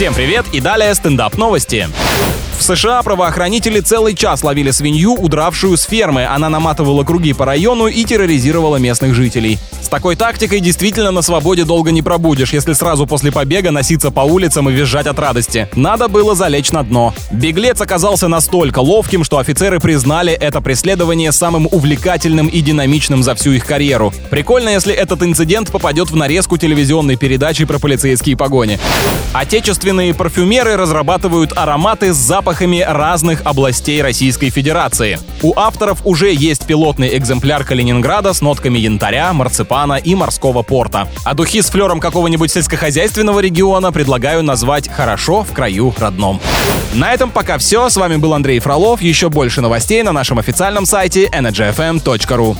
Всем привет и далее стендап новости. В США правоохранители целый час ловили свинью, удравшую с фермы. Она наматывала круги по району и терроризировала местных жителей. Такой тактикой действительно на свободе долго не пробудешь, если сразу после побега носиться по улицам и визжать от радости. Надо было залечь на дно. Беглец оказался настолько ловким, что офицеры признали это преследование самым увлекательным и динамичным за всю их карьеру. Прикольно, если этот инцидент попадет в нарезку телевизионной передачи про полицейские погони. Отечественные парфюмеры разрабатывают ароматы с запахами разных областей Российской Федерации. У авторов уже есть пилотный экземпляр Калининграда с нотками янтаря, марципана и морского порта. А духи с флером какого-нибудь сельскохозяйственного региона предлагаю назвать «Хорошо в краю родном». На этом пока все. С вами был Андрей Фролов. Еще больше новостей на нашем официальном сайте energyfm.ru.